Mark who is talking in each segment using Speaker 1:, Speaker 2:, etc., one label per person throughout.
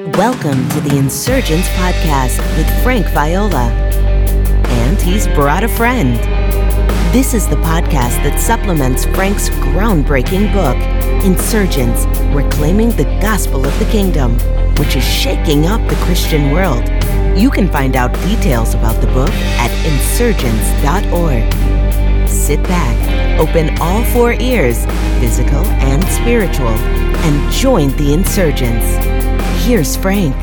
Speaker 1: Welcome to the Insurgence Podcast with Frank Viola. And he's brought a friend. This is the podcast that supplements Frank's groundbreaking book, Insurgence Reclaiming the Gospel of the Kingdom, which is shaking up the Christian world. You can find out details about the book at insurgents.org. Sit back, open all four ears, physical and spiritual, and join the insurgents. Here's Frank.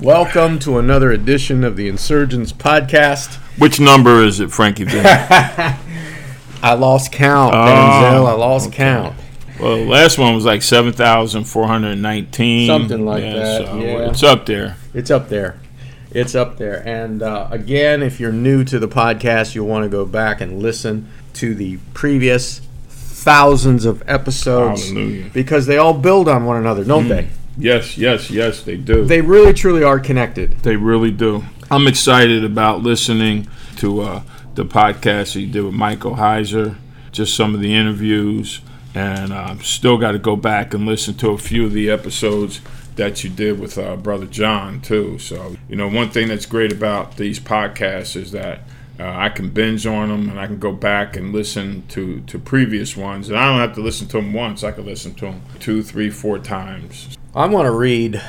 Speaker 2: Welcome to another edition of the Insurgence Podcast.
Speaker 3: Which number is it, Frankie?
Speaker 2: I lost count, Denzel. I lost count.
Speaker 3: well, last one was like seven thousand four hundred nineteen,
Speaker 2: Something like that,
Speaker 3: So
Speaker 2: yeah.
Speaker 3: it's up there.
Speaker 2: It's up there. It's up there. And uh, again, if you're new to the podcast, you'll want to go back and listen to the previous thousands of episodes
Speaker 3: Hallelujah.
Speaker 2: because they all build on one another, don't they?
Speaker 3: Yes, yes, yes, they do.
Speaker 2: They really, truly are connected.
Speaker 3: They really do. I'm excited about listening to uh, the podcast that you did with Michael Heiser, just some of the interviews, and uh, still got to go back and listen to a few of the episodes that you did with uh, Brother John, too. So, you know, one thing that's great about these podcasts is that uh, I can binge on them and I can go back and listen to, to previous ones. And I don't have to listen to them once, I can listen to them two, three, four times.
Speaker 2: I want to read,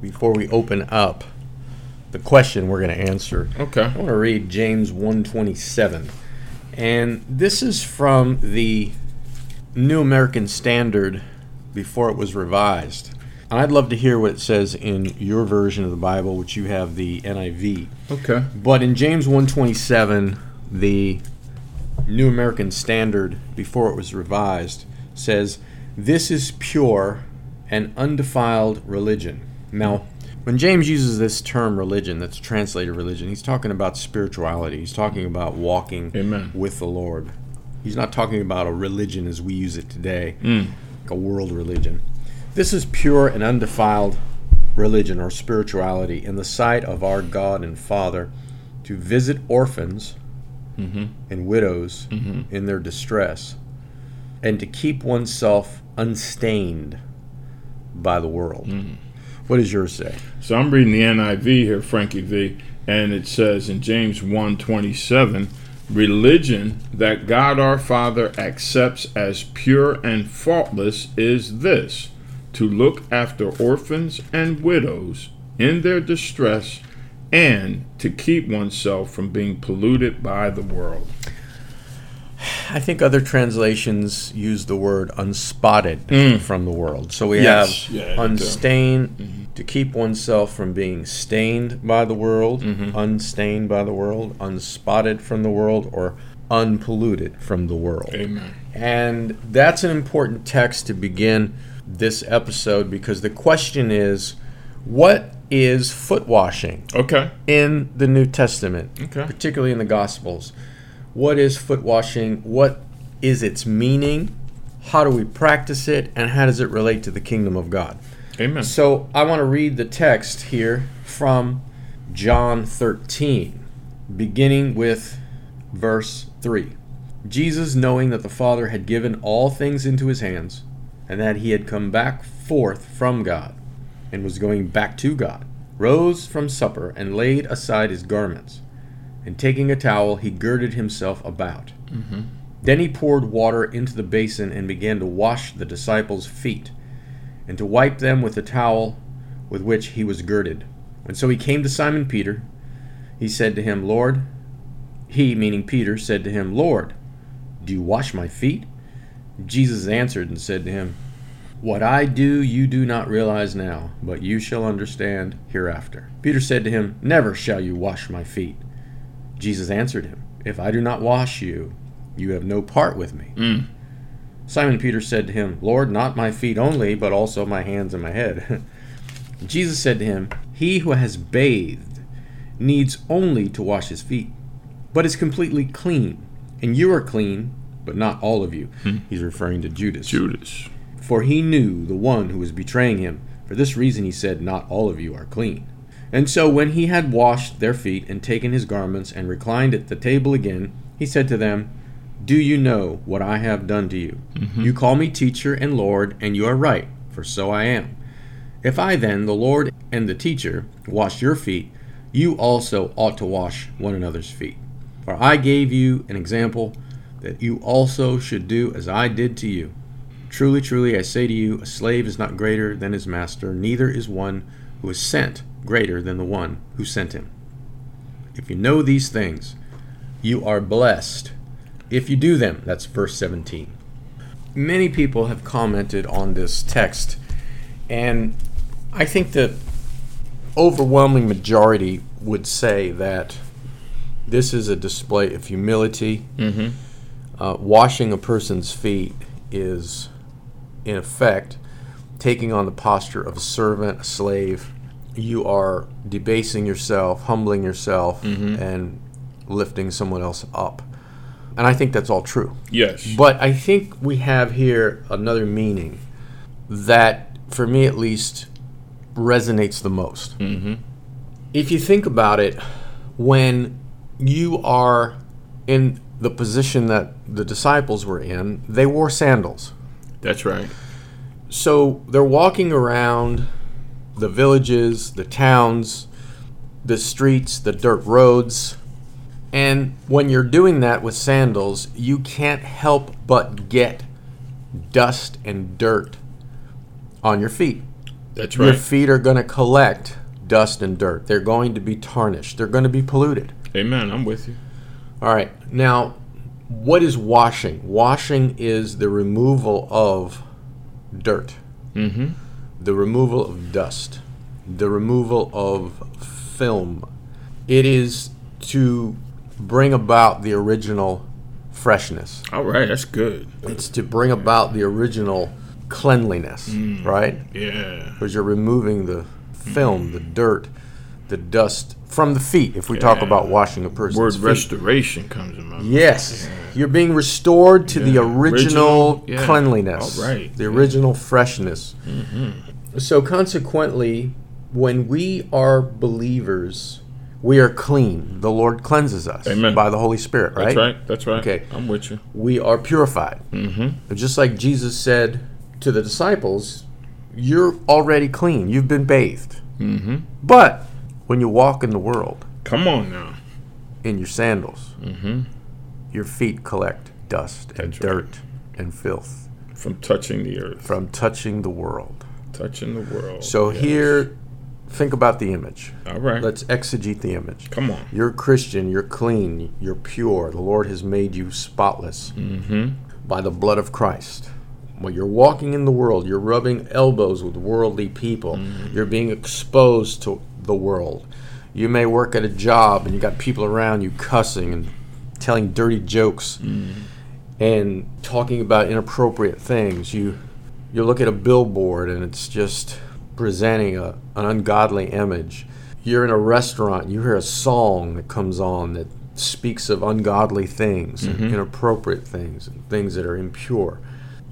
Speaker 2: before we open up, the question we're going to answer.
Speaker 3: Okay.
Speaker 2: I want to read James 127. And this is from the New American Standard before it was revised. And I'd love to hear what it says in your version of the Bible, which you have the NIV.
Speaker 3: Okay.
Speaker 2: But in James 127, the New American Standard before it was revised says, "This is pure and undefiled religion." Now, when James uses this term religion, that's translated religion, he's talking about spirituality. He's talking about walking
Speaker 3: Amen.
Speaker 2: with the Lord. He's not talking about a religion as we use it today, mm. like a world religion. This is pure and undefiled religion or spirituality in the sight of our God and Father to visit orphans mm-hmm. and widows mm-hmm. in their distress and to keep oneself unstained by the world. Mm-hmm. What does yours say?
Speaker 3: So I'm reading the NIV here, Frankie V, and it says in James 1:27, religion that God our Father accepts as pure and faultless is this: to look after orphans and widows in their distress and to keep oneself from being polluted by the world.
Speaker 2: I think other translations use the word unspotted hmm. from the world. So we
Speaker 3: Yes,
Speaker 2: have
Speaker 3: yeah, they do.
Speaker 2: unstained mm-hmm. to keep oneself from being stained by the world, mm-hmm. unstained by the world, unspotted from the world, or unpolluted from the world.
Speaker 3: Amen.
Speaker 2: And that's an important text to begin this episode because the question is what is foot washing?
Speaker 3: Okay.
Speaker 2: in the New Testament,
Speaker 3: Okay.
Speaker 2: particularly in the Gospels. What is foot washing? What is its meaning? How do we practice it? And how does it relate to the kingdom of God?
Speaker 3: Amen.
Speaker 2: So I want to read the text here from John 13, beginning with verse 3. Jesus, knowing that the Father had given all things into his hands, and that he had come back forth from God, and was going back to God, rose from supper and laid aside his garments. And taking a towel, he girded himself about. Mm-hmm. Then he poured water into the basin and began to wash the disciples' feet, and to wipe them with the towel with which he was girded. And so he came to Simon Peter. He said to him, Lord, he, meaning Peter, said to him, Lord, do you wash my feet? Jesus answered and said to him, What I do you do not realize now, but you shall understand hereafter. Peter said to him, Never shall you wash my feet. Jesus answered him, If I do not wash you, you have no part with me.
Speaker 3: Mm.
Speaker 2: Simon Peter said to him, Lord, not my feet only, but also my hands and my head. Jesus said to him, He who has bathed needs only to wash his feet, but is completely clean. And you are clean, but not all of you. Hmm. He's referring to Judas.
Speaker 3: Judas.
Speaker 2: For he knew the one who was betraying him. For this reason he said, Not all of you are clean. And so when he had washed their feet and taken his garments and reclined at the table again, he said to them, Do you know what I have done to you? Mm-hmm. You call me teacher and Lord, and you are right, for so I am. If I then, the Lord and the teacher, wash your feet, you also ought to wash one another's feet. For I gave you an example that you also should do as I did to you. Truly, truly, I say to you, a slave is not greater than his master, neither is one who is sent greater than the one who sent him. If you know these things, you are blessed. If you do them, that's verse 17. Many people have commented on this text, and I think the overwhelming majority would say that this is a display of humility. Mm-hmm. Uh, washing a person's feet is, in effect, taking on the posture of a servant, a slave. You are debasing yourself, humbling yourself, and lifting someone else up. And I think that's all true.
Speaker 3: Yes.
Speaker 2: But I think we have here another meaning that, for me at least, resonates the most.
Speaker 3: Mm-hmm.
Speaker 2: If you think about it, when you are in the position that the disciples were in, they wore sandals.
Speaker 3: That's right.
Speaker 2: So they're walking around the villages, the towns, the streets, the dirt roads. And when you're doing that with sandals, you can't help but get dust and dirt on your feet.
Speaker 3: That's right.
Speaker 2: Your feet are going to collect dust and dirt. They're going to be tarnished. They're going to be polluted.
Speaker 3: Amen. I'm with you.
Speaker 2: All right. Now, what is washing? Washing is the removal of dirt,
Speaker 3: Mm-hmm.
Speaker 2: the removal of dust, the removal of film. It is to bring about the original freshness.
Speaker 3: All right. That's good.
Speaker 2: It's to bring about the original cleanliness, right?
Speaker 3: Yeah.
Speaker 2: Because you're removing the film, the dirt, the dust from the feet. If we talk about washing a person's
Speaker 3: Word
Speaker 2: feet.
Speaker 3: restoration comes in my mind.
Speaker 2: Yes. You're being restored to the
Speaker 3: Yeah.
Speaker 2: original,
Speaker 3: Original, yeah.
Speaker 2: cleanliness.
Speaker 3: All right.
Speaker 2: The original freshness. So, consequently, when we are believers, we are clean. The Lord cleanses us
Speaker 3: Amen.
Speaker 2: by the Holy Spirit, right?
Speaker 3: That's right. That's right.
Speaker 2: Okay.
Speaker 3: I'm with you.
Speaker 2: We are purified.
Speaker 3: Mm-hmm.
Speaker 2: Just like Jesus said to the disciples, you're already clean. You've been bathed.
Speaker 3: Mm-hmm.
Speaker 2: But when you walk in the world
Speaker 3: Come on now.
Speaker 2: in your sandals,
Speaker 3: Mm-hmm.
Speaker 2: your feet collect dust and
Speaker 3: That's right.
Speaker 2: dirt and filth
Speaker 3: From touching the earth,
Speaker 2: from touching the world.
Speaker 3: touching the world.
Speaker 2: So
Speaker 3: Yes.
Speaker 2: here, think about the image.
Speaker 3: All right.
Speaker 2: Let's exegete the image.
Speaker 3: Come on.
Speaker 2: You're Christian, you're clean, you're pure. The Lord has made you spotless
Speaker 3: Mm-hmm.
Speaker 2: by the blood of Christ. When you're walking in the world, you're rubbing elbows with worldly people.
Speaker 3: Mm-hmm.
Speaker 2: You're being exposed to the world. You may work at a job and you got people around you cussing and telling dirty jokes
Speaker 3: Mm-hmm.
Speaker 2: and talking about inappropriate things. You you look at a billboard and it's just presenting a, an ungodly image. You're in a restaurant, you hear a song that comes on that speaks of ungodly things and inappropriate things and things that are impure.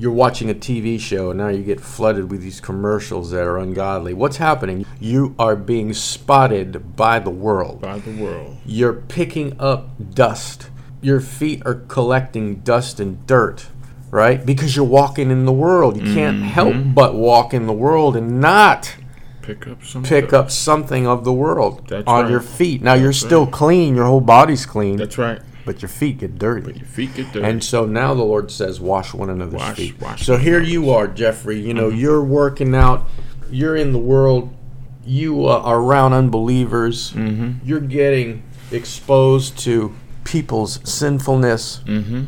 Speaker 2: You're watching a TV show and now you get flooded with these commercials that are ungodly. What's happening? You are being spotted by the world
Speaker 3: By the world.
Speaker 2: you're picking up dust. Your feet are collecting dust and dirt, right? Because you're walking in the world. You can't mm-hmm. help but walk in the world and not
Speaker 3: Pick up some.
Speaker 2: pick up something of the world
Speaker 3: That's
Speaker 2: on
Speaker 3: right.
Speaker 2: your feet. Now you're
Speaker 3: That's
Speaker 2: still
Speaker 3: right.
Speaker 2: clean, your whole body's clean,
Speaker 3: That's right.
Speaker 2: But your feet get dirty.
Speaker 3: Your feet get dirty.
Speaker 2: And so now the Lord says, wash one another's
Speaker 3: Wash-
Speaker 2: feet.
Speaker 3: wash
Speaker 2: so here you are, Jeffrey. You
Speaker 3: Mm-hmm.
Speaker 2: know, you're working out, you're in the world, you uh, are around unbelievers,
Speaker 3: Mm-hmm.
Speaker 2: you're getting exposed to people's sinfulness,
Speaker 3: Mm-hmm.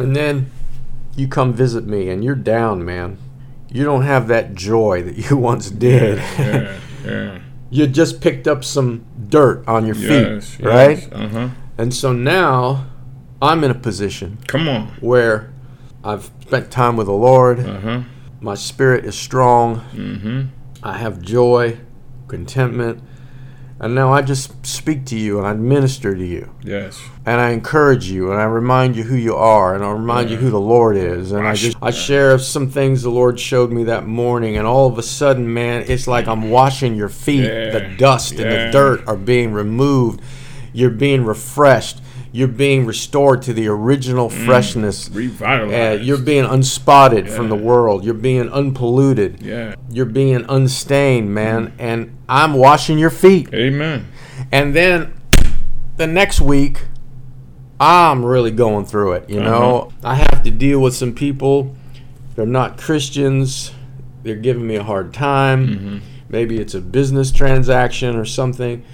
Speaker 2: and then you come visit me and you're down, man. You don't have that joy that you once did.
Speaker 3: Yeah. Yeah.
Speaker 2: you just picked up some dirt on your
Speaker 3: Yes.
Speaker 2: feet, right?
Speaker 3: Uh huh.
Speaker 2: And so now I'm in a position
Speaker 3: Come on.
Speaker 2: where I've spent time with the Lord.
Speaker 3: Uh huh.
Speaker 2: My spirit is strong.
Speaker 3: Mm-hmm.
Speaker 2: I have joy, contentment. And now I just speak to you and I minister to you.
Speaker 3: Yes.
Speaker 2: And I encourage you and I remind you who you are and I remind you who the Lord is. And I
Speaker 3: Gosh.
Speaker 2: just I share some things the Lord showed me that morning and all of a sudden, man, it's like I'm washing your feet. The
Speaker 3: Yeah.
Speaker 2: dust and the dirt are being removed. You're being refreshed. you're being restored to the original mm. freshness. Uh,
Speaker 3: Revitalized.
Speaker 2: you're being unspotted from the world. You're being unpolluted.
Speaker 3: yeah.
Speaker 2: You're being unstained, man. And I'm washing your feet.
Speaker 3: Amen.
Speaker 2: And then the next week, I'm really going through it. You know, uh-huh. I have to deal with some people. They're not Christians. They're giving me a hard time. Mm-hmm. Maybe it's a business transaction or something.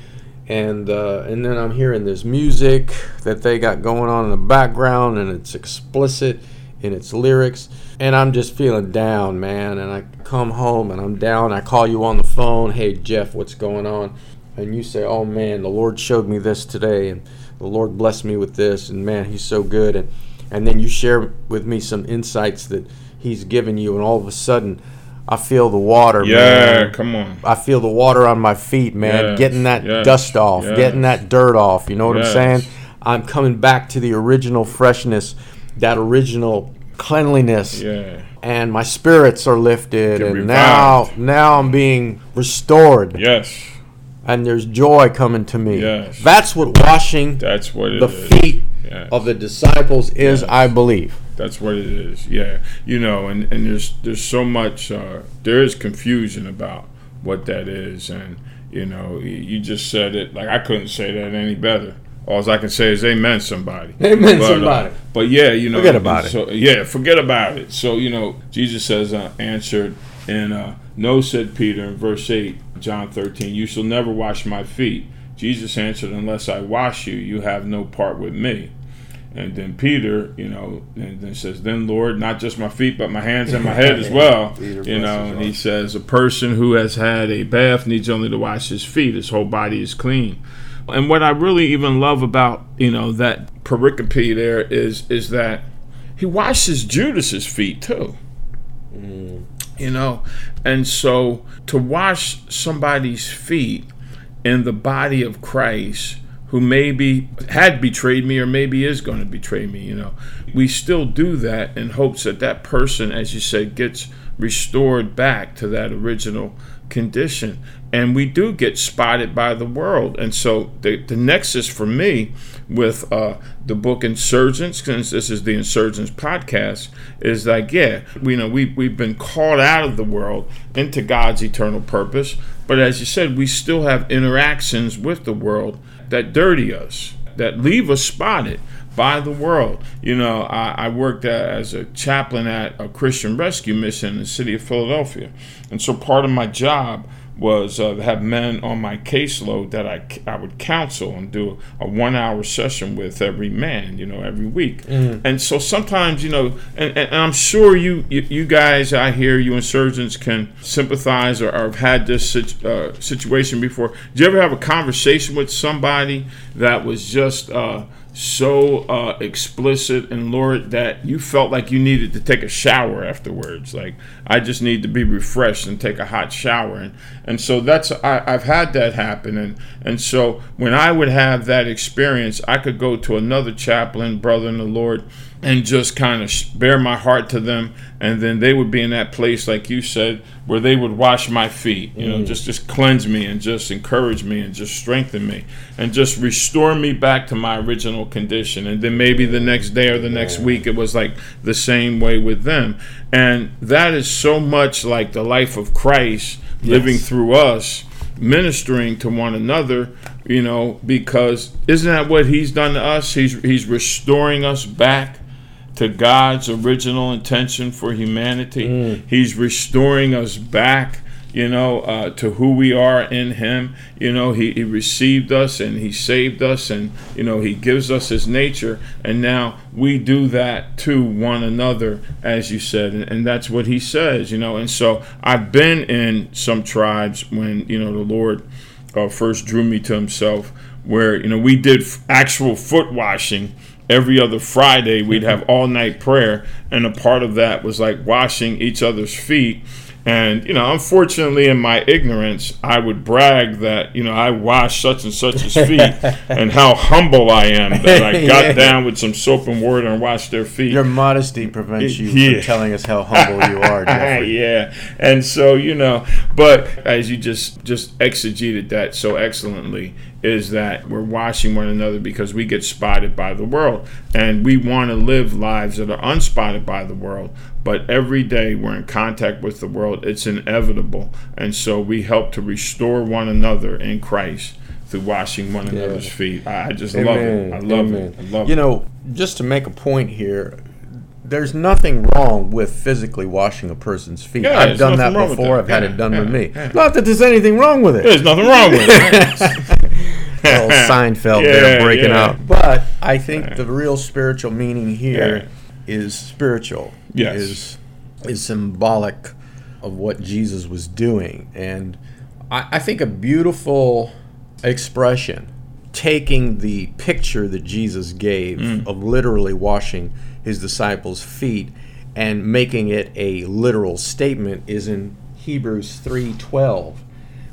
Speaker 2: And uh, and then I'm hearing this music that they got going on in the background, and it's explicit in its lyrics. And I'm just feeling down, man. And I come home and I'm down. I call you on the phone. Hey, Jeff, what's going on? and you say, "Oh man, the Lord showed me this today, and the Lord blessed me with this, and man, He's so good," and and then you share with me some insights that He's given you, and all of a sudden, I feel the water, man.
Speaker 3: Yeah,
Speaker 2: man.
Speaker 3: come on.
Speaker 2: I feel the water on my feet, man.
Speaker 3: Yes,
Speaker 2: getting that
Speaker 3: yes,
Speaker 2: dust off,
Speaker 3: yes.
Speaker 2: getting that dirt off. You know what. I'm saying? I'm coming back to the original freshness, that original cleanliness
Speaker 3: Yeah.
Speaker 2: and my spirits are lifted
Speaker 3: Get
Speaker 2: and now
Speaker 3: revived.
Speaker 2: now I'm being restored
Speaker 3: Yes.
Speaker 2: and there's joy coming to me.
Speaker 3: Yes.
Speaker 2: That's what washing
Speaker 3: That's what
Speaker 2: the
Speaker 3: is.
Speaker 2: feet of the disciples is. I believe.
Speaker 3: That's what it is. Yeah, you know, and, and there's there's so much uh, there is confusion about what that is, and you know, you just said it like I couldn't say that any better. All I can say is amen, somebody.
Speaker 2: Amen,
Speaker 3: But, uh,
Speaker 2: somebody.
Speaker 3: but yeah, you know,
Speaker 2: Forget about it.
Speaker 3: So yeah, forget about it. So you know, Jesus says uh, answered, and uh, no, said Peter in verse eight, John thirteen, you shall never wash my feet. Jesus answered, unless I wash you, you have no part with me. And then Peter, you know, and then says, "Then Lord, not just my feet, but my hands and my head as well."
Speaker 2: Peter,
Speaker 3: you know, and he says, "A person who has had a bath needs only to wash his feet; his whole body is clean." And what I really even love about you know that pericope there is is that he washes Judas's feet too. Mm. You know, and so to wash somebody's feet in the body of Christ who maybe had betrayed me or maybe is going to betray me, you know. We still do that in hopes that that person, as you said, gets restored back to that original condition. And we do get spotted by the world. And so the, the nexus for me with uh, the book Insurgence, since this is the Insurgence podcast, is like, yeah, we know we, we've been called out of the world into God's eternal purpose. But as you said, we still have interactions with the world that dirty us, that leave us spotted by the world. You know, I, I worked as a chaplain at a Christian rescue mission in the city of Philadelphia. And so part of my job was uh, have men on my caseload that I, I would counsel and do a one hour session with every man, you know, every week. And so sometimes, you know, and, and I'm sure you, you, guys, I hear you insurgents can sympathize or, or have had this uh, situation before. Did you ever have a conversation with somebody that was just uh, so uh, explicit and Lord that you felt like you needed to take a shower afterwards? Like, I just need to be refreshed and take a hot shower. And, and so that's, I, I've had that happen. And, and so when I would have that experience, I could go to another chaplain, brother in the Lord, and just kind of bare my heart to them and then they would be in that place like you said where they would wash my feet you know mm. just just cleanse me and just encourage me and just strengthen me and just restore me back to my original condition. And then maybe the next day or the next week it was like the same way with them. And that is so much like the life of Christ living through us ministering to one another you know because isn't that what he's done to us? He's he's restoring us back to God's original intention for humanity. He's restoring us back, you know, uh, to who we are in Him. You know, he, he received us and He saved us, and, you know, He gives us His nature. And now we do that to one another, as you said. And, and that's what He says, you know. And so I've been in some tribes when, you know, the Lord uh, first drew me to Himself, where, you know, we did f- actual foot washing every other Friday we'd have all night prayer, and a part of that was like washing each other's feet. And you know, unfortunately, in my ignorance, I would brag that you know I washed such and such's feet, and how humble I am that I got
Speaker 2: Yeah.
Speaker 3: down with some soap and water and washed their feet.
Speaker 2: Your modesty prevents you
Speaker 3: Yeah.
Speaker 2: from telling us how humble you are, Jeffrey.
Speaker 3: yeah, and so you know, but as you just just exegeted that so excellently, is that we're washing one another because we get spotted by the world and we want to live lives that are unspotted by the world but every day we're in contact with the world it's inevitable and so we help to restore one another in christ through washing one
Speaker 2: Yeah.
Speaker 3: another's feet i, just love it i love it i love
Speaker 2: you
Speaker 3: it
Speaker 2: know, just to make a point here, there's nothing wrong with physically washing a person's feet.
Speaker 3: Yeah,
Speaker 2: I've done that
Speaker 3: nothing wrong with
Speaker 2: before. I've had it done with me.
Speaker 3: yeah.
Speaker 2: Not that there's anything wrong with it.
Speaker 3: there's nothing wrong with it
Speaker 2: Little Seinfeld
Speaker 3: Yeah,
Speaker 2: there breaking
Speaker 3: yeah.
Speaker 2: out. But I think the real spiritual meaning here is spiritual.
Speaker 3: Yes.
Speaker 2: Is is symbolic of what Jesus was doing. And I, I think a beautiful expression taking the picture that Jesus gave
Speaker 3: Mm.
Speaker 2: of literally washing his disciples' feet and making it a literal statement is in Hebrews 3:12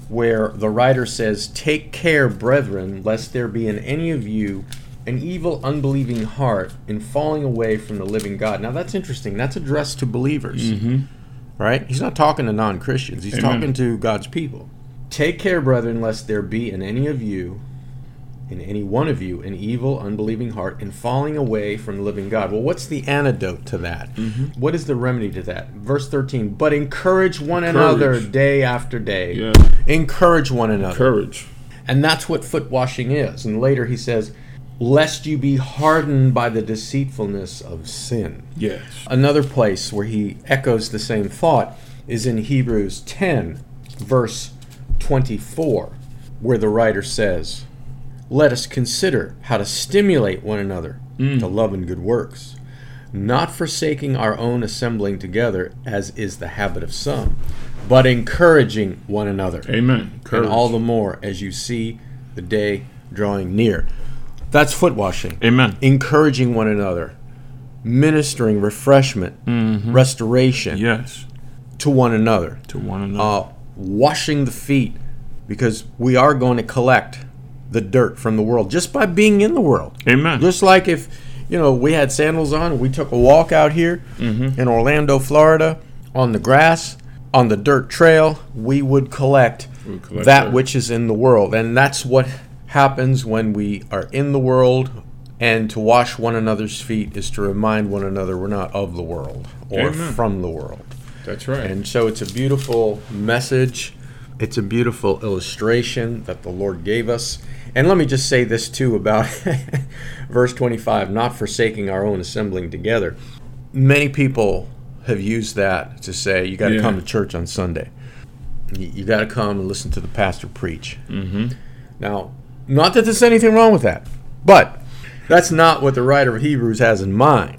Speaker 2: where the writer says, Take care, brethren, lest there be in any of you an evil, unbelieving heart in falling away from the living God. Now that's interesting. That's addressed to believers, right? He's not talking to non Christians, he's
Speaker 3: Mm-hmm. Amen.
Speaker 2: talking to God's people. Take care, brethren, lest there be in any of you, in any one of you, an evil, unbelieving heart in falling away from the living God. Well, what's the antidote to that?
Speaker 3: Mm-hmm.
Speaker 2: What is the remedy to that? Verse 13, but encourage one another day after day
Speaker 3: yeah
Speaker 2: encourage one another.
Speaker 3: courage
Speaker 2: And that's what foot washing is. And later he says, lest you be hardened by the deceitfulness of sin.
Speaker 3: yes
Speaker 2: Another place where he echoes the same thought is in Hebrews 10, verse 24, where the writer says, Let us consider how to stimulate one another to love and good works, not forsaking our own assembling together, as is the habit of some, but encouraging one another.
Speaker 3: Amen.
Speaker 2: And all the more as you see the day drawing near. That's foot washing.
Speaker 3: amen.
Speaker 2: Encouraging one another, ministering refreshment, restoration
Speaker 3: yes.
Speaker 2: to one another,
Speaker 3: to one another.
Speaker 2: Uh, washing the feet, because we are going to collect the dirt from the world just by being in the world.
Speaker 3: amen
Speaker 2: Just like if, you know, we had sandals on we took a walk out here mm-hmm. in Orlando, Florida, on the grass, on the dirt trail, we would collect,
Speaker 3: We collect
Speaker 2: that
Speaker 3: dirt.
Speaker 2: which is in the world. And that's what happens when we are in the world. And to wash one another's feet is to remind one another we're not of the world or
Speaker 3: Amen.
Speaker 2: from the world.
Speaker 3: that's right
Speaker 2: And so it's a beautiful message. It's a beautiful illustration that the Lord gave us. And let me just say this too about verse 25 not forsaking our own assembling together. Many people have used that to say you got to
Speaker 3: Yeah.
Speaker 2: come to church on Sunday. You, you got to come and listen to the pastor preach.
Speaker 3: mm-hmm
Speaker 2: Now, not that there's anything wrong with that, but that's not what the writer of Hebrews has in mind.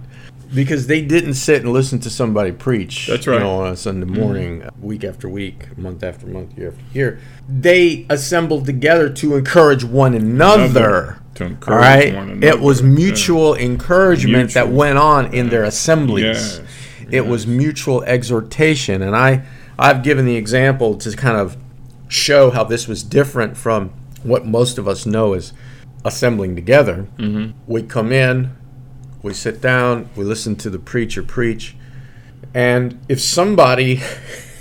Speaker 2: Because they didn't sit and listen to somebody preach,
Speaker 3: That's
Speaker 2: you
Speaker 3: right.
Speaker 2: know, on a Sunday morning, week after week, month after month, year after year. They assembled together to encourage one another.
Speaker 3: to encourage
Speaker 2: right,
Speaker 3: one another
Speaker 2: it was mutual encouragement that went on in their assemblies.
Speaker 3: Yes,
Speaker 2: It was mutual exhortation, and I I've given the example to kind of show how this was different from what most of us know as assembling together.
Speaker 3: Mhm.
Speaker 2: We come in, we sit down, we listen to the preacher preach, and if somebody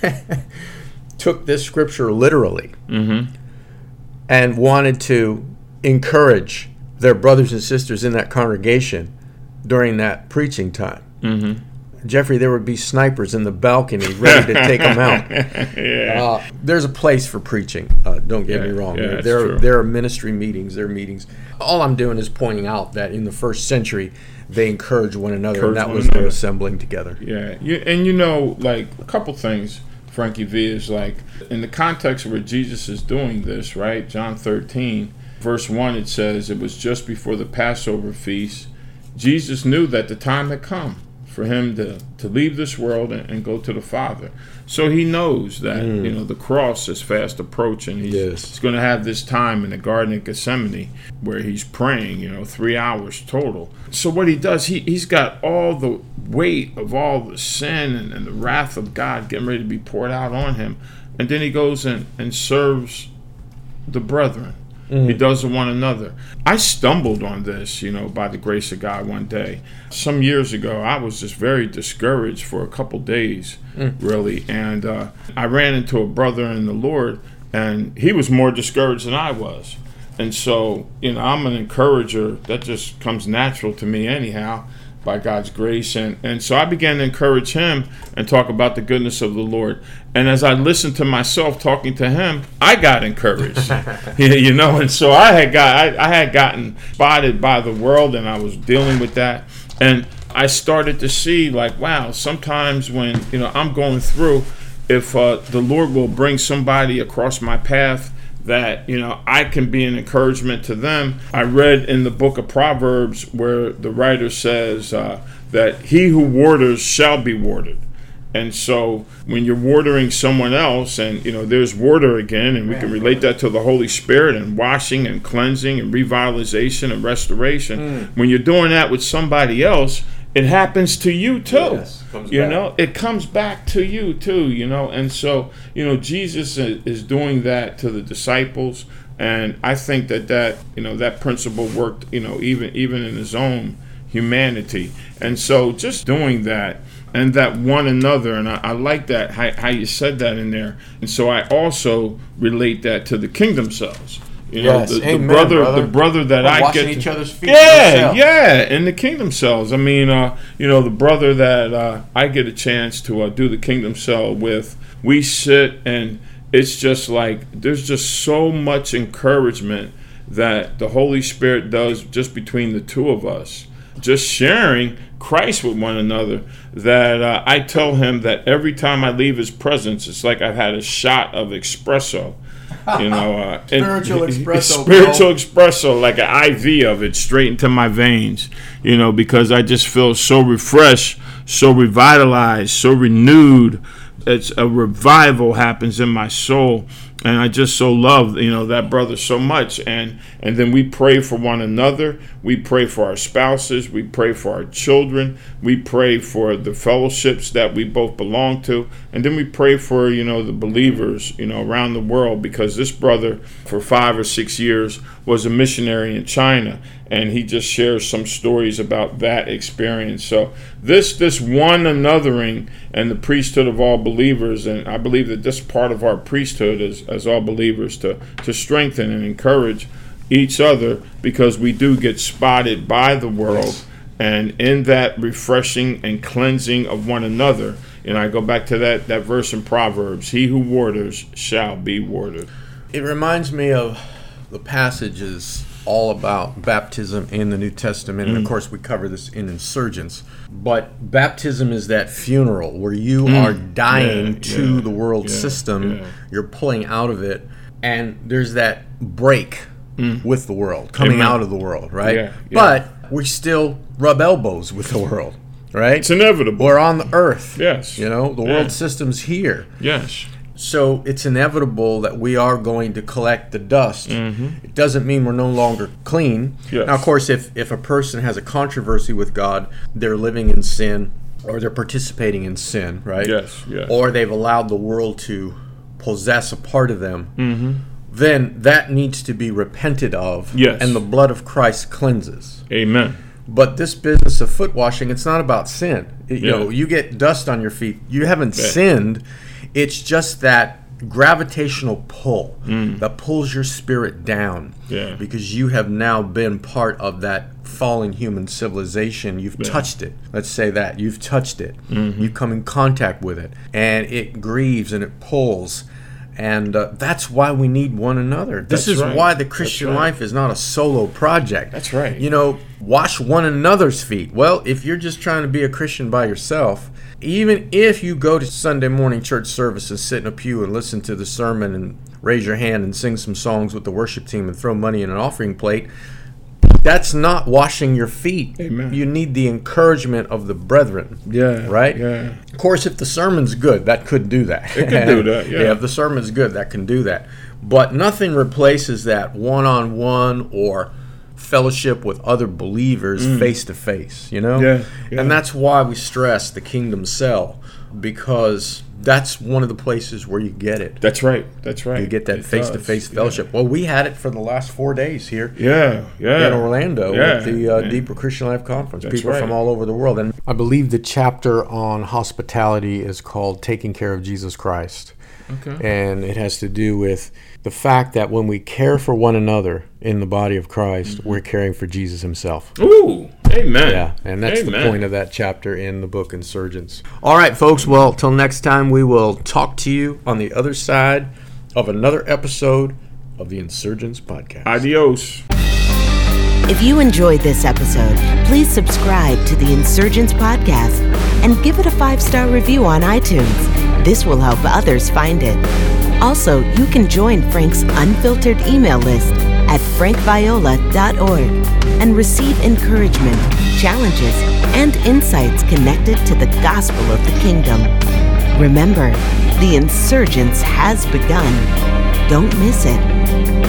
Speaker 2: took this scripture literally
Speaker 3: mm-hmm
Speaker 2: and wanted to encourage their brothers and sisters in that congregation during that preaching time.
Speaker 3: mm-hmm
Speaker 2: Jeffrey, there would be snipers in the balcony ready to take them out.
Speaker 3: yeah
Speaker 2: Uh, there's a place for preaching. Uh, don't get me wrong.
Speaker 3: yeah,
Speaker 2: there,
Speaker 3: it's
Speaker 2: there,
Speaker 3: true.
Speaker 2: there are ministry meetings. There are meetings. All I'm doing is pointing out that in the first century, they encourage one another,
Speaker 3: Encourage
Speaker 2: and that
Speaker 3: one
Speaker 2: was their assembling together.
Speaker 3: Yeah, you, and you know, like a couple things, Frankie V is like in the context where Jesus is doing this, right? John 13, verse 1, it says, It was just before the Passover feast. Jesus knew that the time had come for him to, to leave this world and, and go to the Father. So he knows that, hmm. you know, the cross is fast approaching. He's,
Speaker 2: Yes.
Speaker 3: he's going to have this time in the Garden of Gethsemane where he's praying, you know, three hours total. So what he does, he, he's got all the weight of all the sin and, and the wrath of God getting ready to be poured out on him. And then he goes and, and serves the brethren. He does to one another. I stumbled on this, you know, by the grace of God one day. Some years ago, I was just very discouraged for a couple days, really. And uh, I ran into a brother in the Lord, and he was more discouraged than I was. And so, you know, I'm an encourager. That just comes natural to me, anyhow, by God's grace. And, and so I began to encourage him and talk about the goodness of the Lord. And as I listened to myself talking to him, I got encouraged, you know. And so I had got I, I had gotten spotted by the world, and I was dealing with that. And I started to see like, wow, sometimes when you know I'm going through, if uh, the Lord will bring somebody across my path that you know I can be an encouragement to them. I read in the book of Proverbs where the writer says uh, that he who waters shall be watered. And so when you're watering someone else, and you know, there's water again, and we can relate that to the Holy Spirit and washing and cleansing and revitalization and restoration. Mm. When you're doing that with somebody else, it happens to you too. Yes, you back. know, it comes back to you too, you know. And so, you know, Jesus is doing that to the disciples. And I think that that, you know, that principle worked, you know, even even in his own humanity. And so just doing that and that one another, and I, I like that, how, how you said that in there. And so I also relate that to the kingdom cells you know, yes. the, the Amen, brother, brother, the brother that We're I get
Speaker 2: each to, other's feet.
Speaker 3: Yeah, yeah, in the kingdom cells. I mean, uh, you know, the brother that uh, I get a chance to uh, do the kingdom cell with, we sit and it's just like there's just so much encouragement that the Holy Spirit does just between the two of us, just sharing Christ with one another. That uh, I tell him that every time I leave his presence, it's like I've had a shot of espresso you know, uh,
Speaker 2: spiritual espresso,
Speaker 3: spiritual bro. espresso, like an IV of it straight into my veins. You know, because I just feel so refreshed, so revitalized, so renewed. It's a revival happens in my soul and I just so love you know that brother so much. And and then we pray for one another. We pray for our spouses. We pray for our children. We pray for the fellowships that we both belong to. And then we pray for you know the believers you know around the world. Because this brother for 5 or 6 years was a missionary in China and he just shares some stories about that experience. So this this one anothering and the priesthood of all believers, and I believe that this part of our priesthood as, as all believers to to strengthen and encourage each other because we do get spotted by the world and in that refreshing and cleansing of one another and i go back to that that verse in proverbs he who waters shall be watered
Speaker 2: it reminds me of the passage is all about baptism in the New Testament. Mm. And of mm. course, we cover this in Insurgence. But baptism is that funeral where you mm. are dying yeah, to yeah, the world yeah, system, you're pulling out of it, and there's that break mm. with the world, coming Amen. out of the world, right? But we still rub elbows with the world. Right?
Speaker 3: It's inevitable.
Speaker 2: We're on the earth.
Speaker 3: Yes.
Speaker 2: You know, the world system's here.
Speaker 3: Yes.
Speaker 2: So it's inevitable that we are going to collect the dust. Mm-hmm. It doesn't mean we're no longer clean. Yes. Now, of course, if, if a person has a controversy with God, they're living in sin or they're participating in sin, right?
Speaker 3: Yes, yes.
Speaker 2: Or they've allowed the world to possess a part of them. Mm-hmm. Then that needs to be repented of.
Speaker 3: Yes.
Speaker 2: And the blood of Christ cleanses.
Speaker 3: Amen.
Speaker 2: But this business of foot washing, it's not about sin. It, you know, you get dust on your feet. You haven't yeah. sinned it's just that gravitational pull mm. that pulls your spirit down
Speaker 3: yeah.
Speaker 2: because you have now been part of that fallen human civilization you've yeah. touched it let's say that you've touched it mm-hmm. you come in contact with it and it grieves and it pulls and uh, that's why we need one another. This that's is right. why the Christian right. life is not a solo project.
Speaker 3: That's right.
Speaker 2: You know, wash one another's feet. Well, if you're just trying to be a Christian by yourself, even if you go to Sunday morning church service and sit in a pew and listen to the sermon and raise your hand and sing some songs with the worship team and throw money in an offering plate, that's not washing your feet.
Speaker 3: Amen.
Speaker 2: You need the encouragement of the brethren.
Speaker 3: Yeah.
Speaker 2: Right?
Speaker 3: Yeah.
Speaker 2: Of course, if the sermon's good, that could do that.
Speaker 3: It could do that, yeah.
Speaker 2: yeah. If the sermon's good, that can do that. But nothing replaces that one on one or fellowship with other believers face to face, you know?
Speaker 3: Yeah, yeah.
Speaker 2: And that's why we stress the kingdom cell because that's one of the places where you get it.
Speaker 3: That's right. That's right.
Speaker 2: You get that face to
Speaker 3: does,
Speaker 2: face
Speaker 3: yeah.
Speaker 2: fellowship. Well, we had it for the last four days here
Speaker 3: Yeah, yeah.
Speaker 2: in Orlando
Speaker 3: Yeah,
Speaker 2: at the uh,
Speaker 3: yeah.
Speaker 2: Deeper Christian Life Conference.
Speaker 3: That's
Speaker 2: People
Speaker 3: right.
Speaker 2: from all over the world. And I believe the chapter on hospitality is called Taking Care of Jesus Christ.
Speaker 3: Okay.
Speaker 2: And it has to do with the fact that when we care for one another in the body of Christ,
Speaker 3: Mm-hmm.
Speaker 2: we're caring for Jesus himself.
Speaker 3: Ooh, amen.
Speaker 2: Yeah, and that's the point of that chapter in the book Insurgence. All right, folks. Well, till next time, we will talk to you on the other side of another episode of the Insurgence podcast.
Speaker 3: Adios.
Speaker 1: If you enjoyed this episode, please subscribe to the Insurgence Podcast and give it a five star review on iTunes. This will help others find it. Also, you can join Frank's unfiltered email list at frankviola.org and receive encouragement, challenges, and insights connected to the gospel of the kingdom. Remember, the insurgence has begun. Don't miss it.